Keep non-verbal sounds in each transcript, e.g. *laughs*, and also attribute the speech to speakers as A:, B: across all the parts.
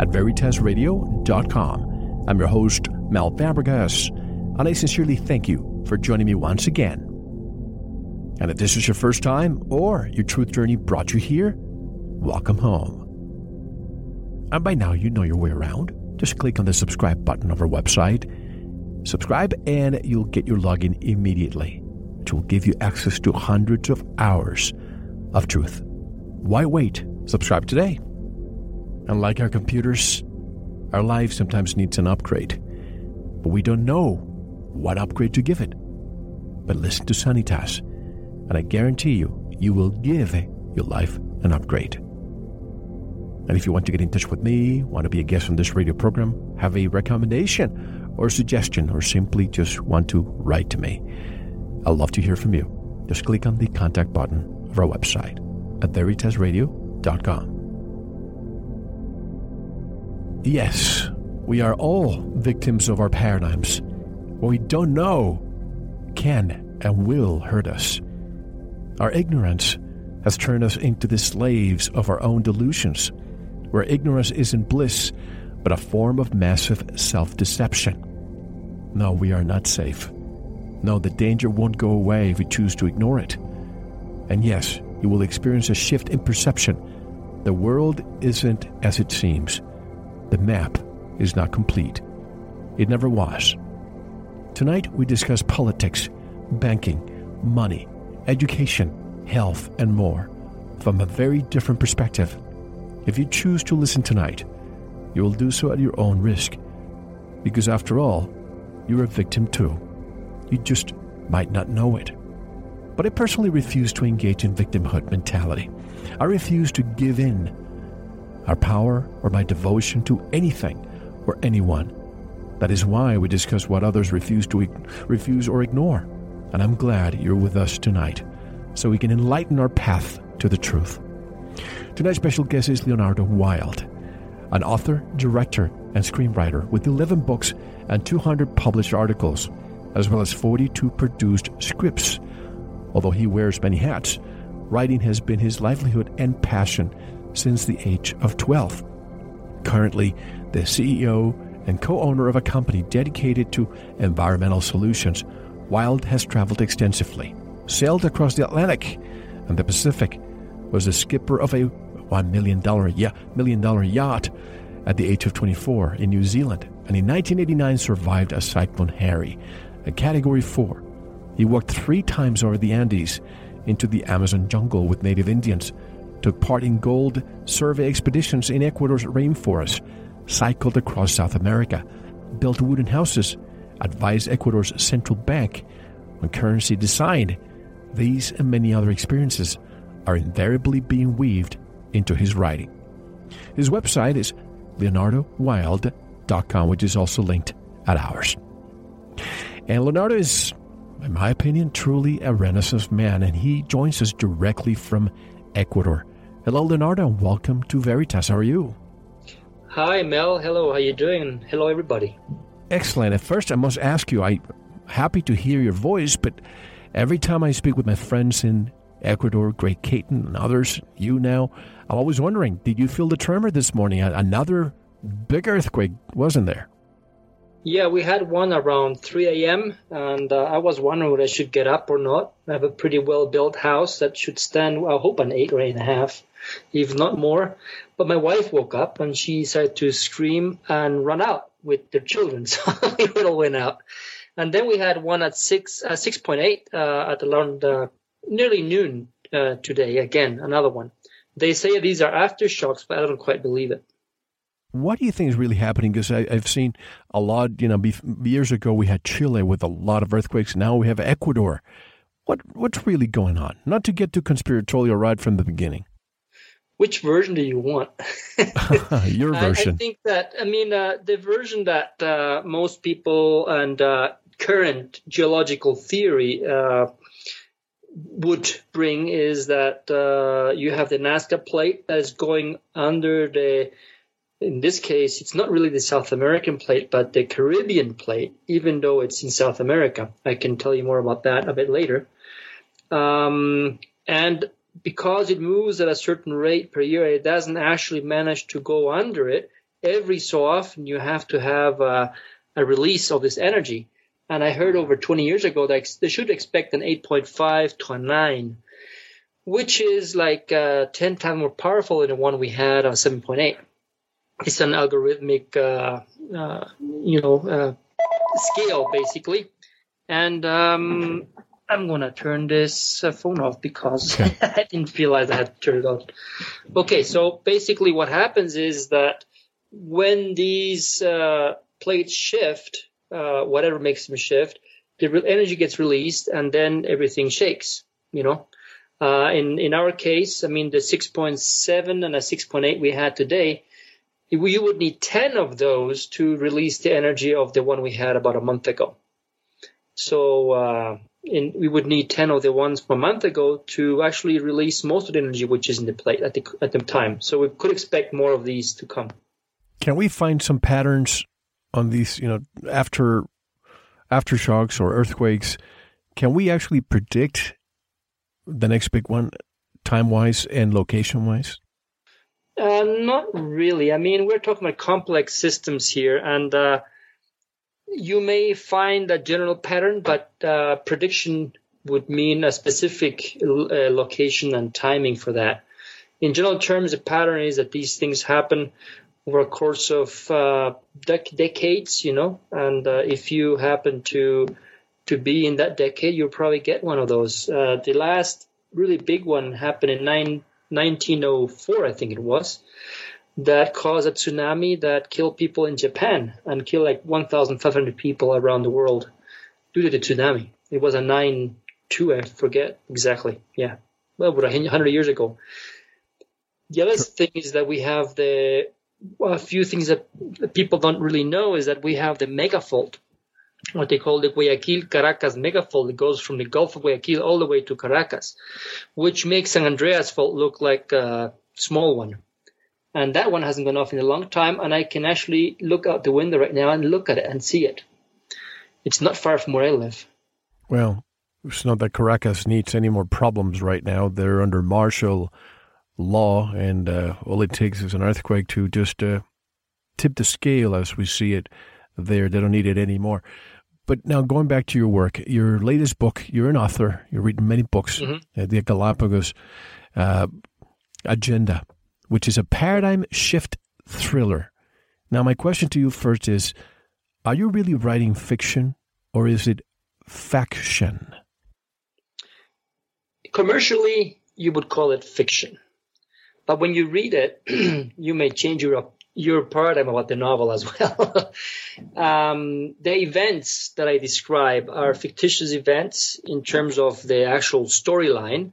A: at veritasradio.com. I'm your host, Mel Fabregas, and I sincerely thank you for joining me once again. And if this is your first time or your truth journey brought you here, welcome home. And by now, you know your way around. Just click on the subscribe button of our website. Subscribe, and you'll get your login immediately, which will give you access to hundreds of hours of truth. Why wait? Subscribe today. And like our computers, our life sometimes needs an upgrade, but we don't know what upgrade to give it. But listen to Sanitas, and I guarantee you, you will give your life an upgrade. And if you want to get in touch with me, want to be a guest on this radio program, have a recommendation or suggestion, or simply just want to write to me, I'd love to hear from you. Just click on the contact button of our website at veritasradio.com. Yes, we are all victims of our paradigms. What we don't know can and will hurt us. Our ignorance has turned us into the slaves of our own delusions, where ignorance isn't bliss, but a form of massive self deception. No, we are not safe. No, the danger won't go away if we choose to ignore it. And yes, you will experience a shift in perception. The world isn't as it seems. The map is not complete. It never was. Tonight we discuss politics, banking, money, education, health, and more from a very different perspective. If you choose to listen tonight, you will do so at your own risk. Because after all, you're a victim too. You just might not know it. But I personally refuse to engage in victimhood mentality. I refuse to give in our power or my devotion to anything or anyone. That is why we discuss what others refuse to refuse or ignore. And I'm glad you're with us tonight so we can enlighten our path to the truth. Tonight's special guest is Leonardo Wild, an author, director, and screenwriter with 11 books and 200 published articles, as well as 42 produced scripts. Although he wears many hats, writing has been his livelihood and passion since the age of 12. Currently, the CEO and co owner of a company dedicated to environmental solutions, Wild has traveled extensively, sailed across the Atlantic and the Pacific, was the skipper of a $1 million, yeah, million dollar yacht at the age of 24 in New Zealand, and in 1989 survived a Cyclone Harry, a Category 4. He walked three times over the Andes into the Amazon jungle with native Indians took part in gold survey expeditions in Ecuador's rainforest, cycled across South America, built wooden houses, advised Ecuador's central bank on currency design. These and many other experiences are invariably being weaved into his writing. His website is leonardowild.com, which is also linked at ours. And Leonardo is, in my opinion, truly a Renaissance man, and he joins us directly from Ecuador. Hello, Leonardo. Welcome to Veritas. How are you?
B: Hi, Mel. Hello. How are you doing? Hello, everybody.
A: Excellent. At first, I must ask you. I'm happy to hear your voice, but every time I speak with my friends in Ecuador, Great Caton, and others, you now, I'm always wondering: Did you feel the tremor this morning? Another big earthquake, wasn't there?
B: Yeah, we had one around 3 a.m. and uh, I was wondering whether I should get up or not. I have a pretty well built house that should stand, I hope, an eight or eight and a half, if not more. But my wife woke up and she started to scream and run out with their children, *laughs* so we all went out. And then we had one at six, uh, 6.8 uh, at around uh, nearly noon uh, today. Again, another one. They say these are aftershocks, but I don't quite believe it.
A: What do you think is really happening? Because I've seen a lot, you know, years ago we had Chile with a lot of earthquakes. Now we have Ecuador. What What's really going on? Not to get too conspiratorial right from the beginning.
B: Which version do you want? *laughs* *laughs*
A: Your version.
B: I, I, think that, I mean, uh, the version that uh, most people and uh, current geological theory uh, would bring is that uh, you have the Nazca plate that is going under the in this case, it's not really the South American plate, but the Caribbean plate, even though it's in South America. I can tell you more about that a bit later. Um, and because it moves at a certain rate per year, it doesn't actually manage to go under it. Every so often, you have to have a, a release of this energy. And I heard over 20 years ago that they should expect an 8.5 to a 9, which is like uh, 10 times more powerful than the one we had on 7.8 it's an algorithmic, uh, uh, you know, uh, scale basically. And um, I'm gonna turn this uh, phone off because okay. *laughs* I didn't realize I had to turn it off. Okay, so basically what happens is that when these uh, plates shift, uh, whatever makes them shift, the energy gets released and then everything shakes. You know. in in our case, I mean the 6.7 and a 6.8 we had today, you would need 10 of those to release the energy of the one we had about a month ago. So uh, in, we would need 10 of the ones from a month ago to actually release most of the energy which is in the plate at the, at the time. So we could expect more of these to come.
A: Can we find some patterns on these, you know, after aftershocks or earthquakes? Can we actually predict the next big one time wise and location wise?
B: Uh, not really. I mean, we're talking about complex systems here, and uh, you may find a general pattern, but uh, prediction would mean a specific uh, location and timing for that. In general terms, the pattern is that these things happen over a course of uh, dec- decades, you know, and if you happen to to be in that decade, you'll probably get one of those. the last really big one happened in nine 1904, I think it was, that caused a tsunami that killed people in Japan and killed like 1,500 people around the world due to the tsunami. It was a 9 2, I forget exactly. Yeah, well, about 100 years ago. The other thing is that we have the well, a few things that people don't really know is that we have the megafault what they call the Guayaquil Caracas megafault. It goes from the Gulf of Guayaquil all the way to Caracas, which makes San Andreas fault look like a small one. And that one hasn't gone off in a long time, and I can actually look out the window right now and look at it and see it. It's not far from where I live.
A: Well, it's not that Caracas needs any more problems right now. They're under martial law, and uh, all it takes is an earthquake to just uh, tip the scale as we see it there. They don't need it anymore. But now going back to your work, your latest book, you're an author, you're reading many books, mm-hmm. uh, the Galapagos uh, Agenda, which is a paradigm shift thriller. Now, my question to you first is Are you really writing fiction or is it faction?
B: Commercially, you would call it fiction. But when you read it, *clears throat* you may change your your paradigm about the novel as *laughs* well. um, the events that I describe are fictitious events in terms of the actual storyline,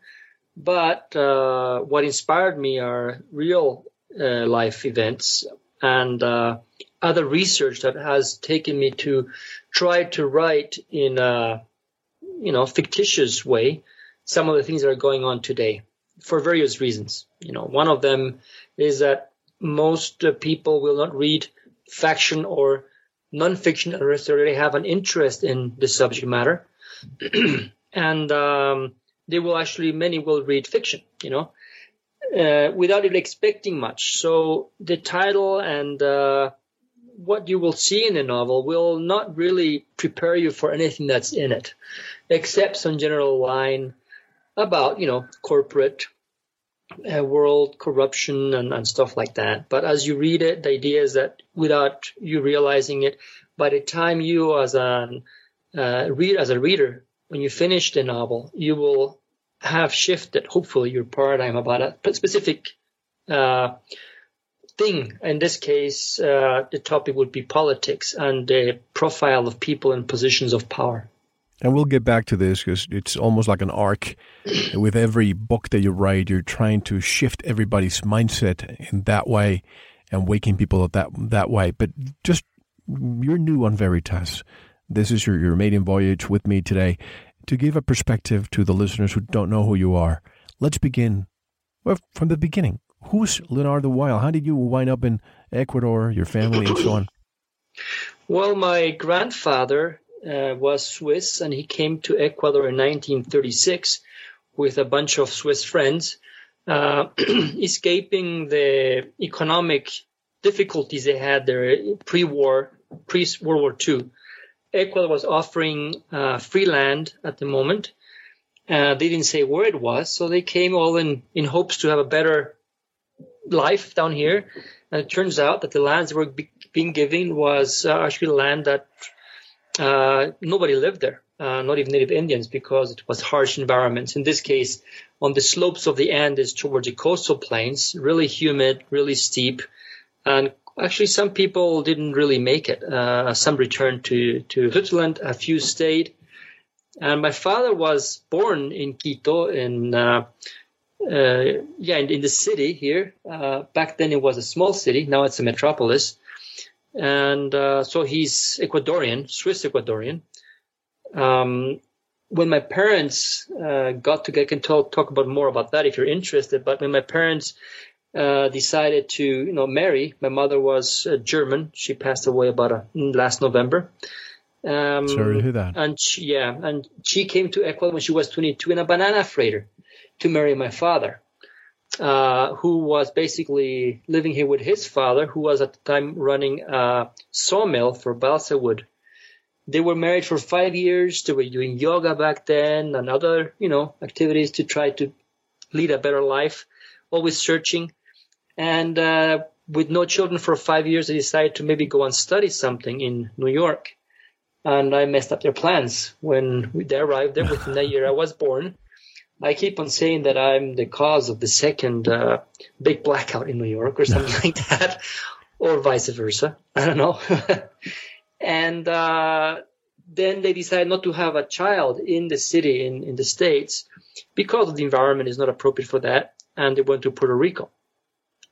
B: but uh, what inspired me are real uh, life events and uh, other research that has taken me to try to write in a you know fictitious way some of the things that are going on today for various reasons. You know, one of them is that most uh, people will not read faction or nonfiction unless they already have an interest in the subject matter. *clears throat* and um, they will actually, many will read fiction, you know, uh, without even expecting much. So the title and uh, what you will see in the novel will not really prepare you for anything that's in it, except some general line about, you know, corporate uh, world corruption and, and stuff like that. But as you read it, the idea is that without you realizing it, by the time you as an uh, read as a reader, when you finish the novel, you will have shifted, hopefully, your paradigm about a specific uh, thing. In this case, uh, the topic would be politics and the profile of people in positions of power.
A: And we'll get back to this because it's almost like an arc. *laughs* With every book that you write, you're trying to shift everybody's mindset in that way and waking people up that that way. But just you're new on Veritas. This is your, your maiden voyage with me today to give a perspective to the listeners who don't know who you are. Let's begin well, from the beginning. Who's Leonardo Wild? How did you wind up in Ecuador, your family, and so on? *laughs*
B: Well, my grandfather uh, was Swiss, and he came to Ecuador in 1936 with a bunch of Swiss friends, uh, *clears throat* escaping the economic difficulties they had there pre-war, pre-World War II. Ecuador was offering uh, free land at the moment. Uh, they didn't say where it was, so they came all in in hopes to have a better life down here. And it turns out that the lands they were be- being given was uh, actually land that uh, nobody lived there, uh, not even native Indians, because it was harsh environments. In this case, on the slopes of the Andes towards the coastal plains, really humid, really steep, and actually some people didn't really make it. Uh, some returned to to Switzerland, a few stayed, and my father was born in Quito in. Uh, uh, yeah, in, in, the city here. Back then it was a small city. Now it's a metropolis and uh, so he's Ecuadorian, Swiss Ecuadorian. Um, when my parents uh, got to, I can talk, talk about more about that if you're interested. But when my parents uh, decided to, you know, marry, my mother was uh, German. She passed away about a, uh, last November.
A: Um, Sorry to hear that.
B: And she, yeah, and she came to Ecuador when she was 22 in a banana freighter to marry my father. Uh, who was basically living here with his father, who was at the time running a sawmill for balsa wood. They were married for five years. They were doing yoga back then and other, you know, activities to try to lead a better life, always searching. And uh, with no children for five years, they decided to maybe go and study something in New York. And I messed up their plans when they arrived there within a year I was born. I keep on saying that I'm the cause of the second uh, big blackout in New York or *laughs* something like that, or vice versa. I don't know. *laughs* and uh, then they decided not to have a child in the city in, in the States because the environment is not appropriate for that. And they went to Puerto Rico,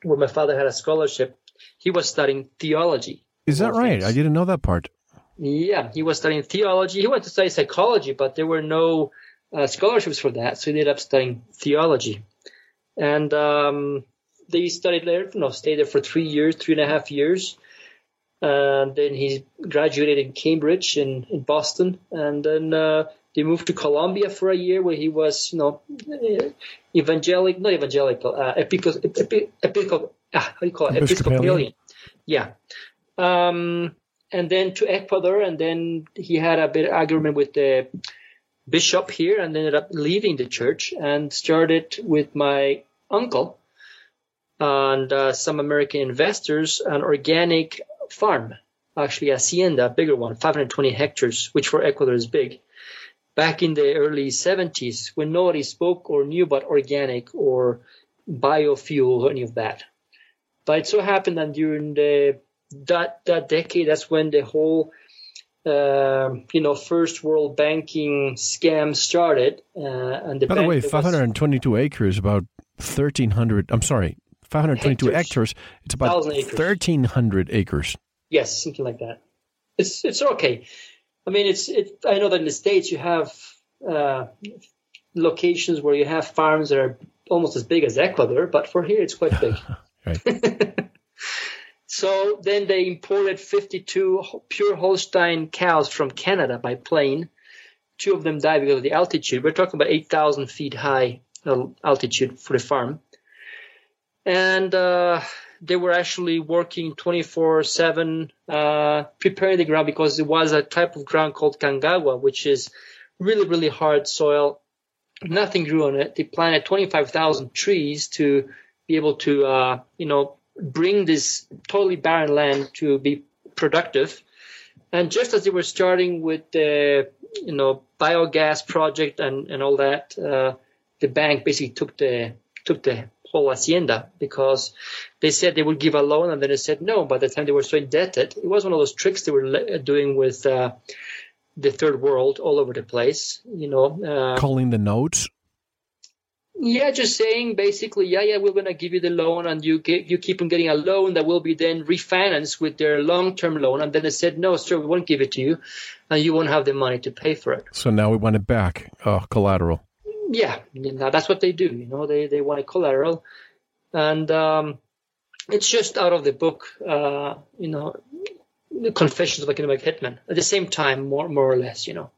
B: where my father had a scholarship. He was studying theology.
A: Is that right? Things. I didn't know that part.
B: Yeah, he was studying theology. He went to study psychology, but there were no uh, scholarships for that, so he ended up studying theology. And um, they studied there, you know, stayed there for three years, three and a half years. And then he graduated in Cambridge in, in Boston. And then uh, they moved to Columbia for a year where he was, you know, evangelic, not evangelical, uh, episcopal, episcopal, ah, how do you call it? Episcopalian. Yeah. Um, and then to Ecuador, and then he had a bit of argument with the bishop here and ended up leaving the church and started with my uncle and uh, some American investors an organic farm, actually hacienda, a bigger one, 520 hectares, which for Ecuador is big. Back in the early 70s, when nobody spoke or knew about organic or biofuel or any of that. But it so happened that during the that that decade, that's when the whole uh, you know, first world banking scam started. Uh, and the
A: by the way, 522 was, acres, about 1,300. I'm sorry, 522 hectares. hectares it's about 1,300 acres.
B: Yes, something like that. It's it's okay. I mean, it's it. I know that in the states you have uh, locations where you have farms that are almost as big as Ecuador, but for here it's quite big. *laughs* right. *laughs* So then they imported 52 pure Holstein cows from Canada by plane. Two of them died because of the altitude. We're talking about 8,000 feet high uh, altitude for the farm. and uh, they were actually working 24/7 uh, preparing the ground because it was a type of ground called cangahua, which is really really hard soil. Nothing grew on it. They planted 25,000 trees to be able to, uh, you know, bring this totally barren land to be productive. And just as they were starting with the, you know, biogas project and, and all that, uh, the bank basically took the took the whole hacienda because they said they would give a loan and then they said no. By the time they were so indebted, it was one of those tricks they were doing with uh, the third world all over the place. You know,
A: uh, calling the notes.
B: Yeah, just saying basically, yeah, yeah, we're gonna give you the loan, and you get, you keep on getting a loan that will be then refinanced with their long-term loan, and then they said, no, sir, we won't give it to you, and you won't have the money to pay for it.
A: So now we want it back, uh, collateral.
B: Yeah, now that's what they do. You know, they they want a collateral, and um, it's just out of the book. Uh, you know, the Confessions of a Economic Hitman. At the same time, more more or less, you know.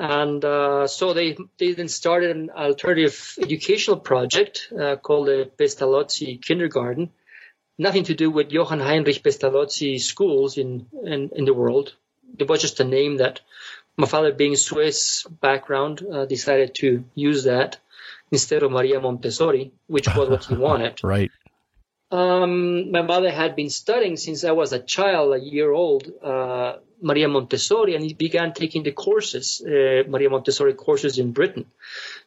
B: And uh, so they they then started an alternative educational project uh, called the Pestalozzi Kindergarten. Nothing to do with Johann Heinrich Pestalozzi schools in, in, in the world. It was just a name that my father, being Swiss background, uh, decided to use that instead of Maria Montessori, which was what he *laughs* wanted.
A: right.
B: Um, my mother had been studying since I was a child, a year old, uh, Maria Montessori, and he began taking the courses, uh, Maria Montessori courses in Britain,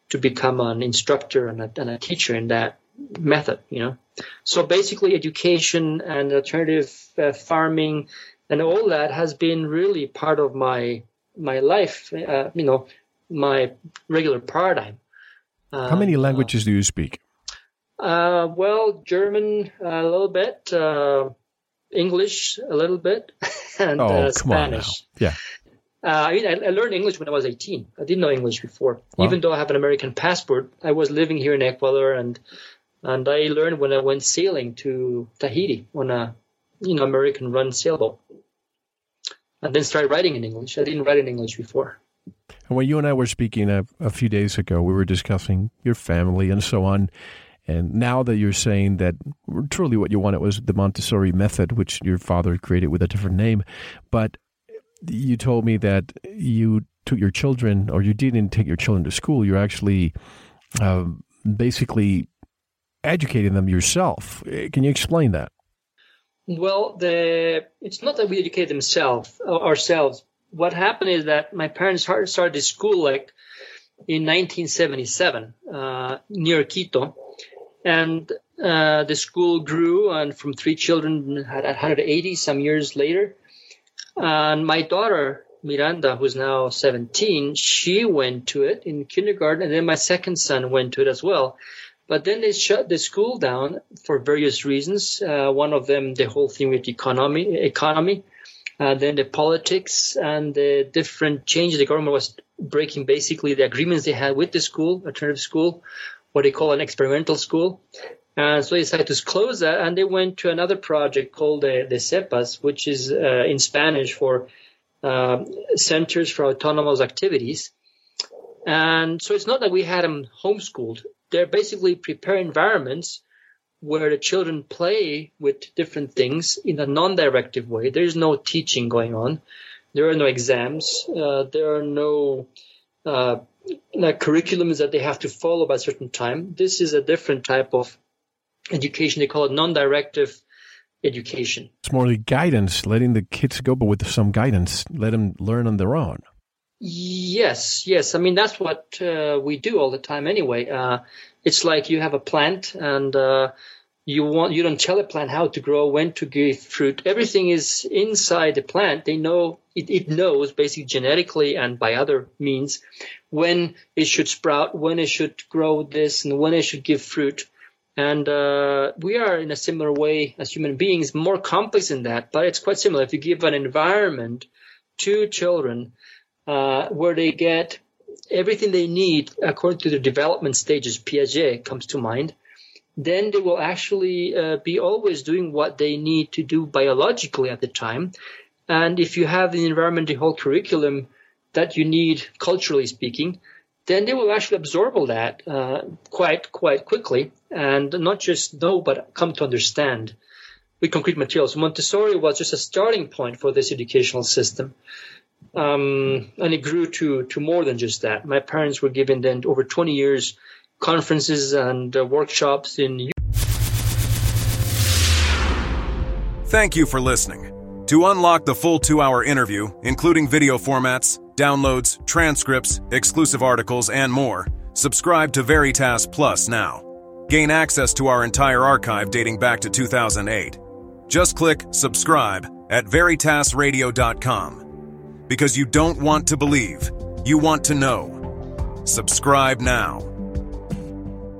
B: to become an instructor and a, and a teacher in that method. You know, so basically, education and alternative uh, farming and all that has been really part of my my life. Uh, you know, my regular paradigm.
A: How many uh, languages do you speak?
B: Uh, well, German a little bit, uh, English a little bit, *laughs* and
A: oh,
B: uh, Spanish.
A: Yeah.
B: Uh, I mean, I, I, learned English when I was 18. I didn't know English before. Wow. Even though I have an American passport, I was living here in Ecuador, and and I learned when I went sailing to Tahiti on a you know American-run sailboat, and then started writing in English. I didn't write in English before.
A: And when you and I were speaking a, a few days ago, we were discussing your family and so on. And now that you're saying that truly what you wanted was the Montessori method, which your father created with a different name, but you told me that you took your children, or you didn't take your children to school. You're actually uh, basically educating them yourself. Can you explain that?
B: Well, the it's not that we educate themselves ourselves. What happened is that my parents started school like in 1977 uh, near Quito, and uh, the school grew, and from three children had 180 some years later. And my daughter Miranda, who's now 17, she went to it in kindergarten, and then my second son went to it as well. But then they shut the school down for various reasons. Uh, one of them, the whole thing with economy, economy. Uh, then the politics and the different changes. The government was breaking basically the agreements they had with the school, alternative school, what they call an experimental school. And so they decided to close that, and they went to another project called the, the CEPAS, which is uh, in Spanish for uh, Centers for Autonomous Activities. And so it's not that we had them homeschooled. They're basically prepare environments where the children play with different things in a non-directive way. There's no teaching going on. There are no exams. Uh, there are no uh, like curriculums that they have to follow by a certain time. This is a different type of education. They call it non-directive education.
A: It's more like guidance, letting the kids go, but with some guidance, let them learn on their own.
B: Yes, yes. I mean, that's what uh, we do all the time anyway. Uh, it's like you have a plant and uh, you want you don't tell a plant how to grow, when to give fruit. Everything is inside the plant. They know it, it knows basically genetically and by other means when it should sprout, when it should grow this, and when it should give fruit. And uh, we are in a similar way as human beings, more complex than that, but it's quite similar. If you give an environment to children uh, where they get everything they need according to their development stages, Piaget comes to mind, then they will actually uh, be always doing what they need to do biologically at the time. And if you have the environment, the whole curriculum that you need, culturally speaking, then they will actually absorb all that uh, quite quite quickly and not just know but come to understand with concrete materials. Montessori was just a starting point for this educational system. Um, and it grew to, to more than just that. My parents were given then over 20 years conferences and uh, workshops in.
C: Thank you for listening. To unlock the full two hour interview, including video formats, downloads, transcripts, exclusive articles, and more, subscribe to Veritas Plus now. Gain access to our entire archive dating back to 2008. Just click subscribe at veritasradio.com. Because you don't want to believe, you want to know. Subscribe now.